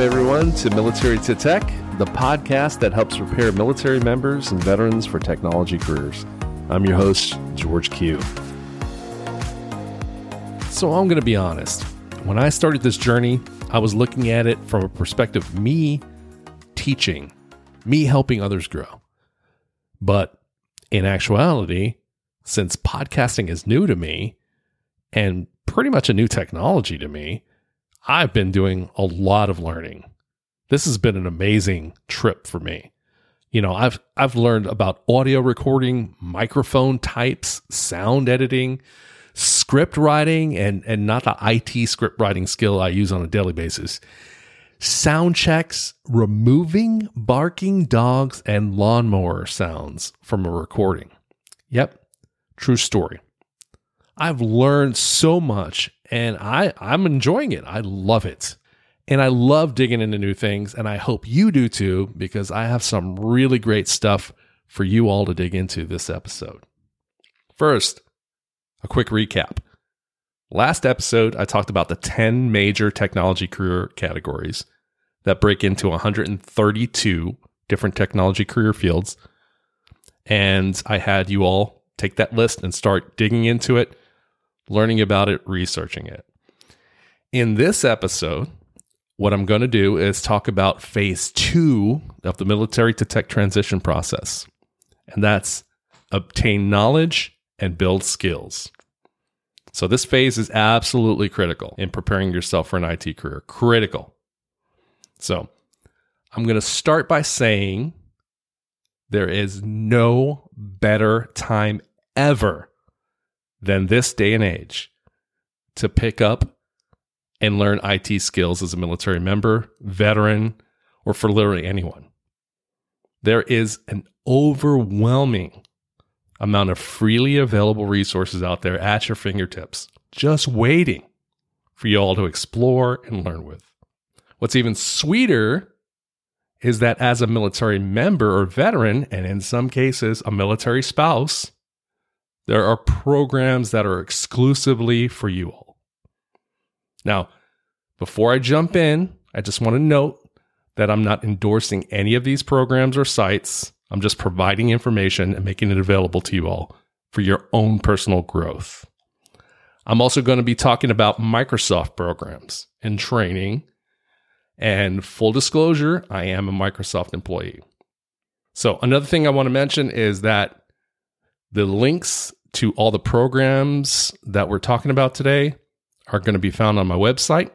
Welcome, everyone, to Military to Tech, the podcast that helps prepare military members and veterans for technology careers. I'm your host, George Cue. So, I'm going to be honest. When I started this journey, I was looking at it from a perspective of me teaching, me helping others grow. But in actuality, since podcasting is new to me and pretty much a new technology to me, I've been doing a lot of learning. This has been an amazing trip for me. You know, I've I've learned about audio recording, microphone types, sound editing, script writing, and and not the IT script writing skill I use on a daily basis. Sound checks, removing barking dogs and lawnmower sounds from a recording. Yep, true story. I've learned so much and I, I'm enjoying it. I love it. And I love digging into new things. And I hope you do too, because I have some really great stuff for you all to dig into this episode. First, a quick recap. Last episode, I talked about the 10 major technology career categories that break into 132 different technology career fields. And I had you all take that list and start digging into it learning about it, researching it. In this episode, what I'm going to do is talk about phase two of the military to tech transition process, and that's obtain knowledge and build skills. So, this phase is absolutely critical in preparing yourself for an IT career. Critical. So, I'm going to start by saying there is no better time ever than this day and age to pick up and learn IT skills as a military member, veteran, or for literally anyone. There is an overwhelming amount of freely available resources out there at your fingertips, just waiting for you all to explore and learn with. What's even sweeter is that as a military member or veteran, and in some cases, a military spouse, there are programs that are exclusively for you all. Now, before I jump in, I just want to note that I'm not endorsing any of these programs or sites. I'm just providing information and making it available to you all for your own personal growth. I'm also going to be talking about Microsoft programs and training. And full disclosure, I am a Microsoft employee. So, another thing I want to mention is that the links to all the programs that we're talking about today are going to be found on my website.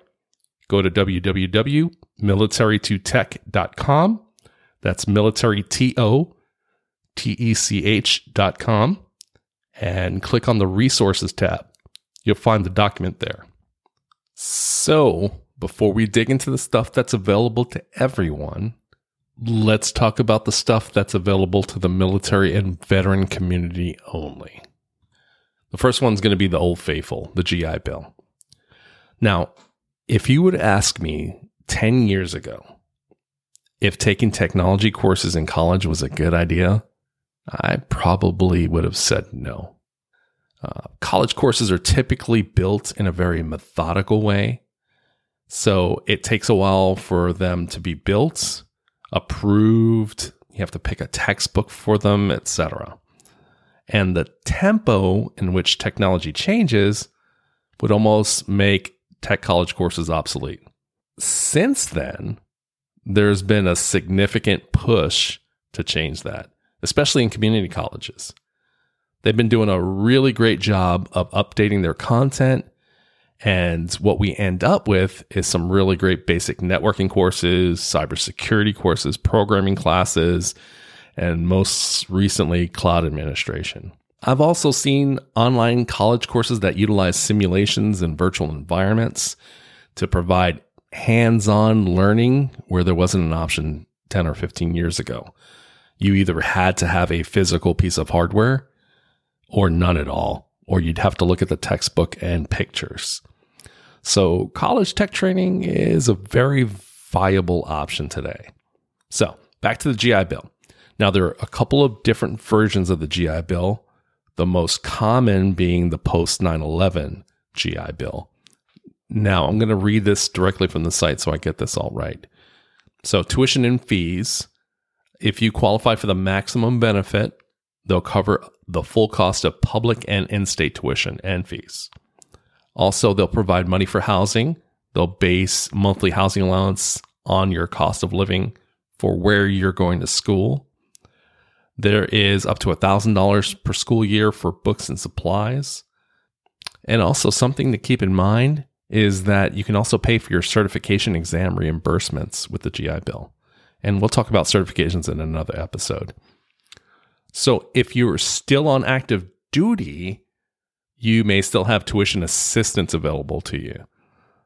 Go to www.militarytotech.com. That's military T O T E C H.com and click on the resources tab. You'll find the document there. So, before we dig into the stuff that's available to everyone, let's talk about the stuff that's available to the military and veteran community only. The first one's going to be the Old Faithful, the GI Bill. Now, if you would ask me 10 years ago if taking technology courses in college was a good idea, I probably would have said no. Uh, college courses are typically built in a very methodical way. So it takes a while for them to be built, approved. You have to pick a textbook for them, etc and the tempo in which technology changes would almost make tech college courses obsolete. Since then, there's been a significant push to change that, especially in community colleges. They've been doing a really great job of updating their content. And what we end up with is some really great basic networking courses, cybersecurity courses, programming classes, and most recently, cloud administration. I've also seen online college courses that utilize simulations and virtual environments to provide hands on learning where there wasn't an option 10 or 15 years ago. You either had to have a physical piece of hardware or none at all, or you'd have to look at the textbook and pictures. So, college tech training is a very viable option today. So, back to the GI Bill. Now, there are a couple of different versions of the GI Bill, the most common being the post 9 11 GI Bill. Now, I'm going to read this directly from the site so I get this all right. So, tuition and fees, if you qualify for the maximum benefit, they'll cover the full cost of public and in state tuition and fees. Also, they'll provide money for housing. They'll base monthly housing allowance on your cost of living for where you're going to school. There is up to $1,000 per school year for books and supplies. And also, something to keep in mind is that you can also pay for your certification exam reimbursements with the GI Bill. And we'll talk about certifications in another episode. So, if you're still on active duty, you may still have tuition assistance available to you.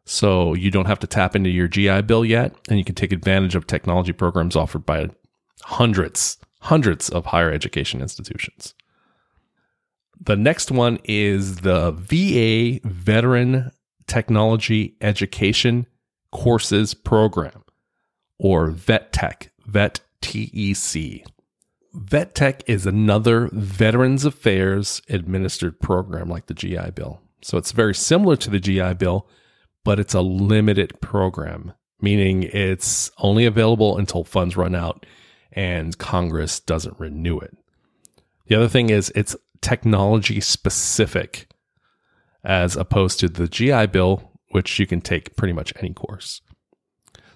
So you don't have to tap into your GI Bill yet, and you can take advantage of technology programs offered by hundreds, hundreds of higher education institutions. The next one is the VA Veteran Technology Education Courses Program, or VETTEC, VET TEC. VETTEC is another Veterans Affairs administered program like the GI Bill. So it's very similar to the GI Bill, but it's a limited program, meaning it's only available until funds run out and Congress doesn't renew it. The other thing is it's technology specific as opposed to the GI Bill, which you can take pretty much any course.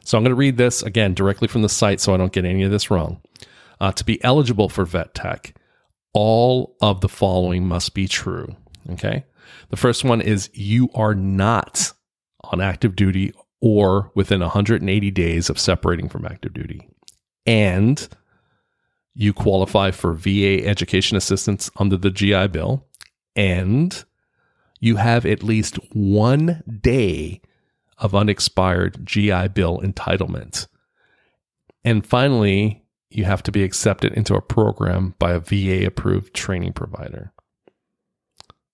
So I'm going to read this again directly from the site so I don't get any of this wrong. Uh, to be eligible for VET TEC, all of the following must be true. Okay. The first one is you are not on active duty or within 180 days of separating from active duty. And you qualify for VA education assistance under the GI Bill. And you have at least one day of unexpired GI Bill entitlement. And finally, you have to be accepted into a program by a VA approved training provider.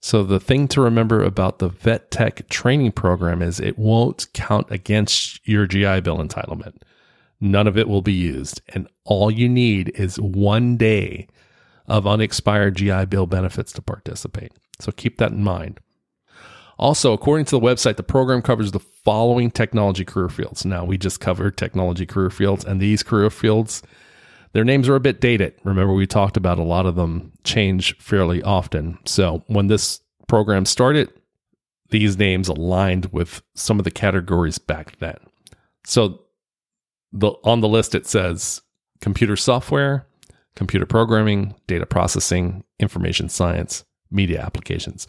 So the thing to remember about the VET TEC training program is it won't count against your GI Bill entitlement. None of it will be used. And all you need is one day of unexpired GI Bill benefits to participate. So keep that in mind. Also, according to the website, the program covers the following technology career fields. Now, we just covered technology career fields, and these career fields their names are a bit dated. Remember, we talked about a lot of them change fairly often. So when this program started, these names aligned with some of the categories back then. So the on the list it says computer software, computer programming, data processing, information science, media applications.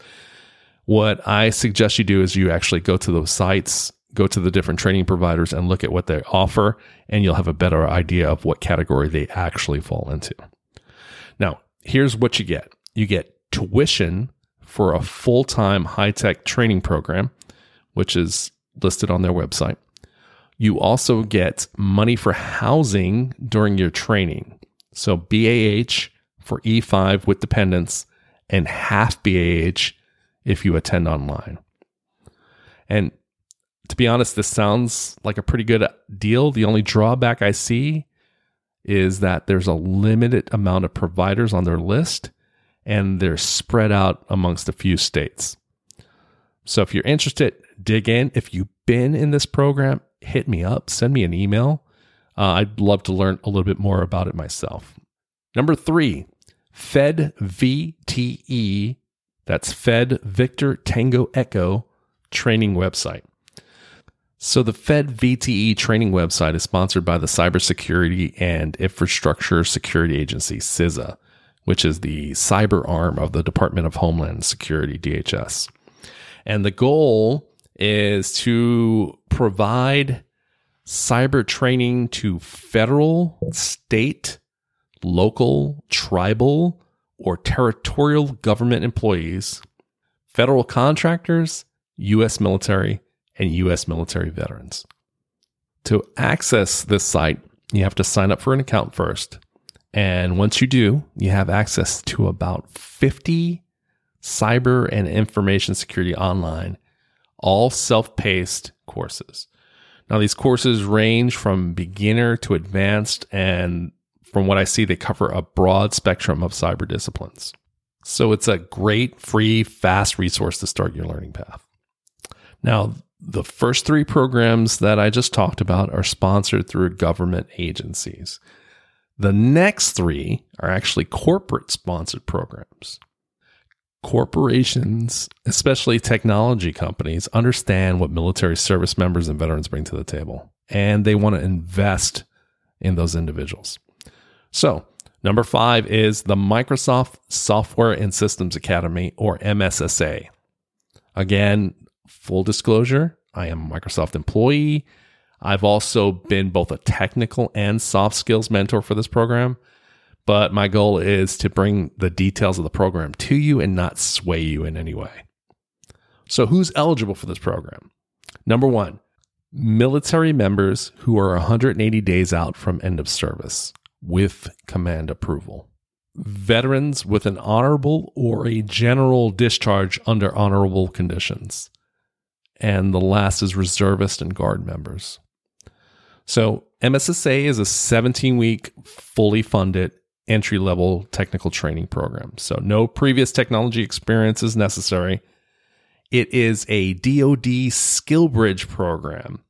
What I suggest you do is you actually go to those sites go to the different training providers and look at what they offer, and you'll have a better idea of what category they actually fall into. Now, here's what you get you get tuition for a full time high tech training program, which is listed on their website. You also get money for housing during your training. So, BAH for E5 with dependents and half BAH if you attend online. And to be honest, this sounds like a pretty good deal. The only drawback I see is that there's a limited amount of providers on their list and they're spread out amongst a few states. So if you're interested, dig in. If you've been in this program, hit me up, send me an email. Uh, I'd love to learn a little bit more about it myself. Number three, Fed VTE, that's Fed Victor Tango Echo training website. So, the Fed VTE training website is sponsored by the Cybersecurity and Infrastructure Security Agency, CISA, which is the cyber arm of the Department of Homeland Security, DHS. And the goal is to provide cyber training to federal, state, local, tribal, or territorial government employees, federal contractors, U.S. military, and U.S. military veterans. To access this site, you have to sign up for an account first. And once you do, you have access to about 50 cyber and information security online, all self paced courses. Now, these courses range from beginner to advanced, and from what I see, they cover a broad spectrum of cyber disciplines. So it's a great, free, fast resource to start your learning path. Now, the first three programs that I just talked about are sponsored through government agencies. The next three are actually corporate sponsored programs. Corporations, especially technology companies, understand what military service members and veterans bring to the table, and they want to invest in those individuals. So, number five is the Microsoft Software and Systems Academy, or MSSA. Again, full disclosure, I am a Microsoft employee. I've also been both a technical and soft skills mentor for this program, but my goal is to bring the details of the program to you and not sway you in any way. So, who's eligible for this program? Number one, military members who are 180 days out from end of service with command approval. Veterans with an honorable or a general discharge under honorable conditions. And the last is reservist and guard members. So, MSSA is a 17 week, fully funded entry level technical training program. So, no previous technology experience is necessary. It is a DoD Skill Bridge program,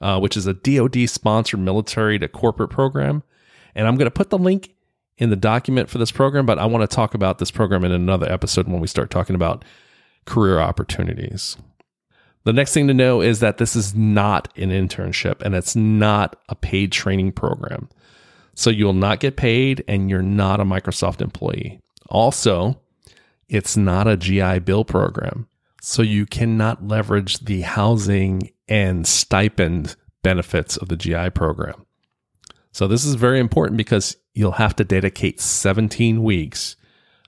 uh, which is a DoD sponsored military to corporate program. And I'm going to put the link in the document for this program, but I want to talk about this program in another episode when we start talking about career opportunities. The next thing to know is that this is not an internship and it's not a paid training program. So you will not get paid and you're not a Microsoft employee. Also, it's not a GI Bill program. So you cannot leverage the housing and stipend benefits of the GI program. So this is very important because you'll have to dedicate 17 weeks,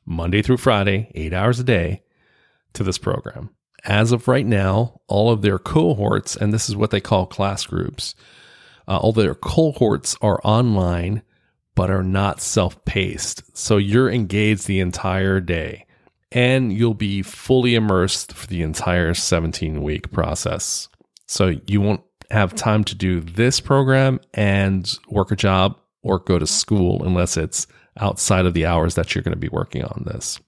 Monday through Friday, eight hours a day, to this program. As of right now, all of their cohorts, and this is what they call class groups, uh, all their cohorts are online, but are not self paced. So you're engaged the entire day and you'll be fully immersed for the entire 17 week process. So you won't have time to do this program and work a job or go to school unless it's outside of the hours that you're going to be working on this.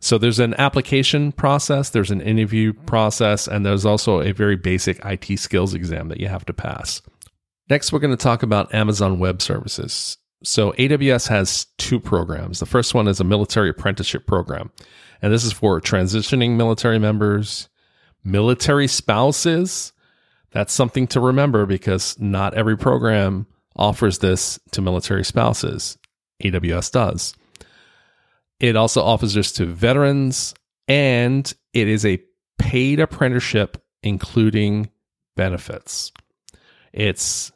So there's an application process, there's an interview process, and there's also a very basic IT skills exam that you have to pass. Next, we're going to talk about Amazon Web Services. So AWS has two programs. The first one is a military apprenticeship program, and this is for transitioning military members, military spouses. That's something to remember because not every program offers this to military spouses. AWS does. It also offers this to veterans, and it is a paid apprenticeship, including benefits. It's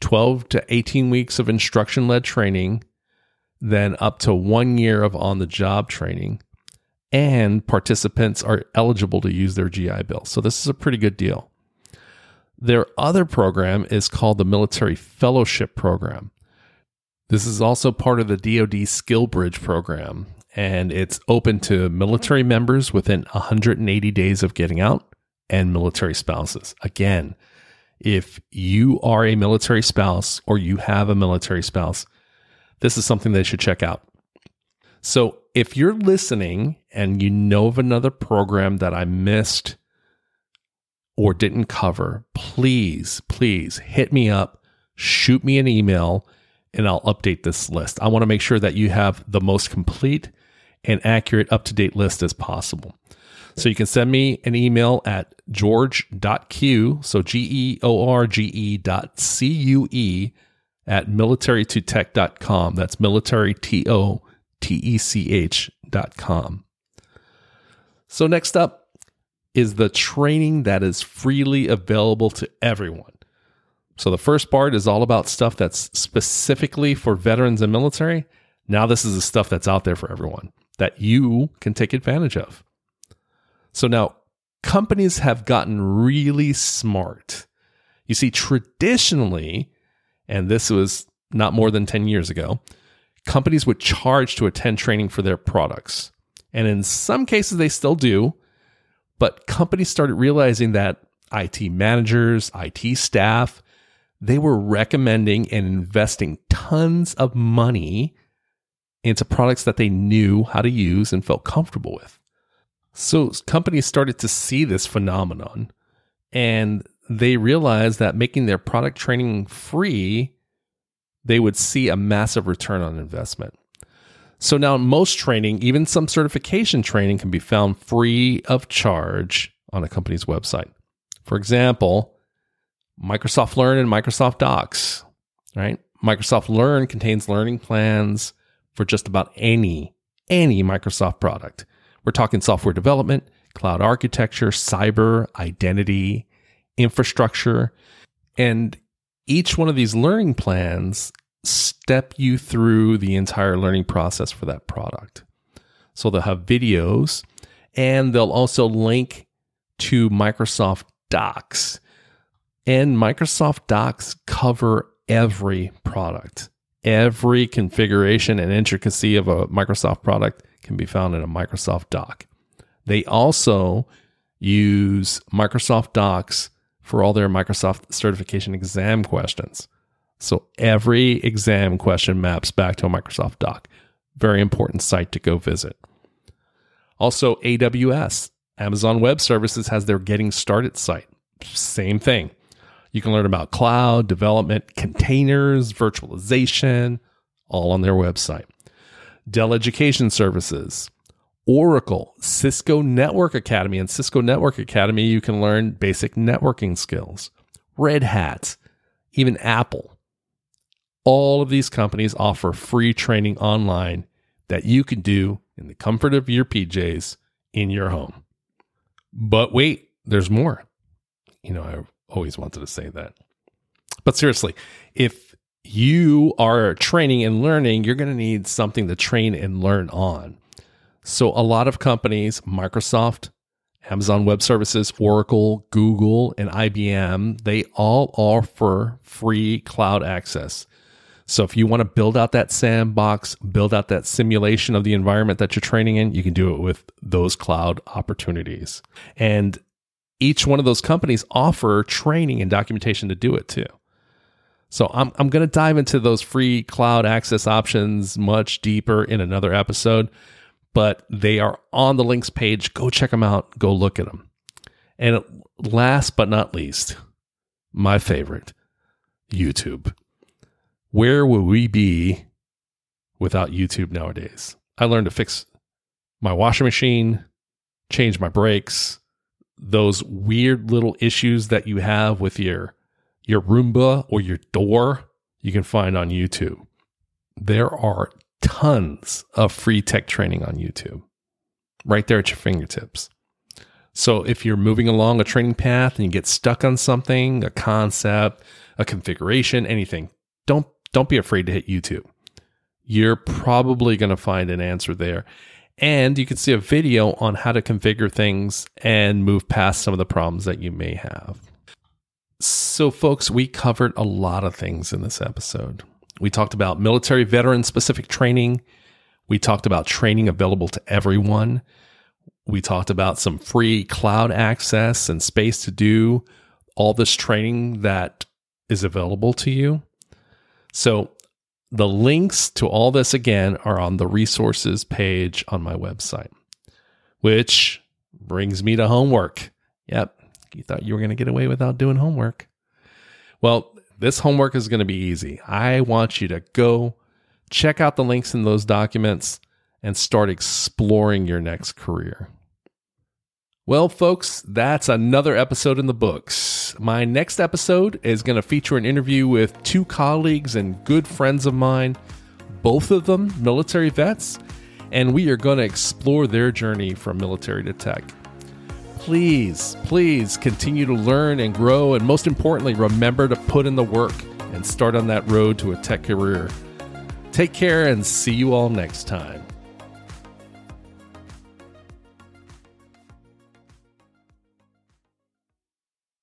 12 to 18 weeks of instruction led training, then up to one year of on the job training, and participants are eligible to use their GI Bill. So, this is a pretty good deal. Their other program is called the Military Fellowship Program. This is also part of the DoD Skill Bridge program, and it's open to military members within 180 days of getting out and military spouses. Again, if you are a military spouse or you have a military spouse, this is something they should check out. So, if you're listening and you know of another program that I missed or didn't cover, please, please hit me up, shoot me an email, and I'll update this list. I want to make sure that you have the most complete and accurate, up to date list as possible. So you can send me an email at george.cue, so G E O R G E dot C U E at military2tech.com. That's military T O T E C H dot com. So next up is the training that is freely available to everyone. So the first part is all about stuff that's specifically for veterans and military. Now this is the stuff that's out there for everyone that you can take advantage of. So now companies have gotten really smart. You see, traditionally, and this was not more than 10 years ago, companies would charge to attend training for their products. And in some cases, they still do. But companies started realizing that IT managers, IT staff, they were recommending and investing tons of money into products that they knew how to use and felt comfortable with. So companies started to see this phenomenon And they realized that making their product training free, they would see a massive return on investment. So now most training, even some certification training, can be found free of charge on a company's website. For example, Microsoft Learn and Microsoft Docs, right? Microsoft Learn contains learning plans for just about any any Microsoft product. We're talking software development, cloud architecture, cyber, identity, infrastructure, and each one of these learning plans step you through the entire learning process for that product. So they'll have videos and they'll also link to Microsoft Docs. And Microsoft Docs cover every product. Every configuration and intricacy of a Microsoft product can be found in a Microsoft Doc. They also use Microsoft Docs for all their Microsoft certification exam questions. So every exam question maps back to a Microsoft Doc. Very important site to go visit. Also, AWS, Amazon Web Services, has their Getting Started site. Same thing. You can learn about cloud, development, containers, virtualization, all on their website. Dell Education Services, Oracle, Cisco Network Academy, and Cisco Network Academy, you can learn basic networking skills. Red Hat, even Apple, all of these companies offer free training online that you can do in the comfort of your PJs in your home. But wait, there's more. You know, I always wanted to say that. But seriously, if you are training and learning, you're going to need something to train and learn on. So, a lot of companies, Microsoft, Amazon Web Services, Oracle, Google, and IBM, they all offer free cloud access. So if you want to build out that sandbox, build out that simulation of the environment that you're training in, you can do it with those cloud opportunities. And each one of those companies offer training and documentation to do it too. So I'm I'm going to dive into those free cloud access options much deeper in another episode, but they are on the links page. Go check them out. Go look at them. And last but not least, my favorite, YouTube where would we be without YouTube nowadays? I learned to fix my washing machine, change my brakes, those weird little issues that you have with your your Roomba or your door, you can find on YouTube. There are tons of free tech training on YouTube right there at your fingertips. So if you're moving along a training path and you get stuck on something, a concept, a configuration, anything, don't don't be afraid to hit YouTube. You're probably going to find an answer there. And you can see a video on how to configure things and move past some of the problems that you may have. So, folks, we covered a lot of things in this episode. We talked about military veteran specific training. We talked about training available to everyone. We talked about some free cloud access and space to do all this training that is available to you. So the links to all this again are on the resources page on my website, which brings me to homework. Yep. You thought you were going to get away without doing homework. Well, this homework is going to be easy. I want you to go check out the links in those documents and start exploring your next career. Well, folks, that's another episode in the books. My next episode is going to feature an interview with two colleagues and good friends of mine, both of them military vets, and we are going to explore their journey from military to tech. Please, please continue to learn and grow, and most importantly, remember to put in the work and start on that road to a tech career. Take care and see you all next time.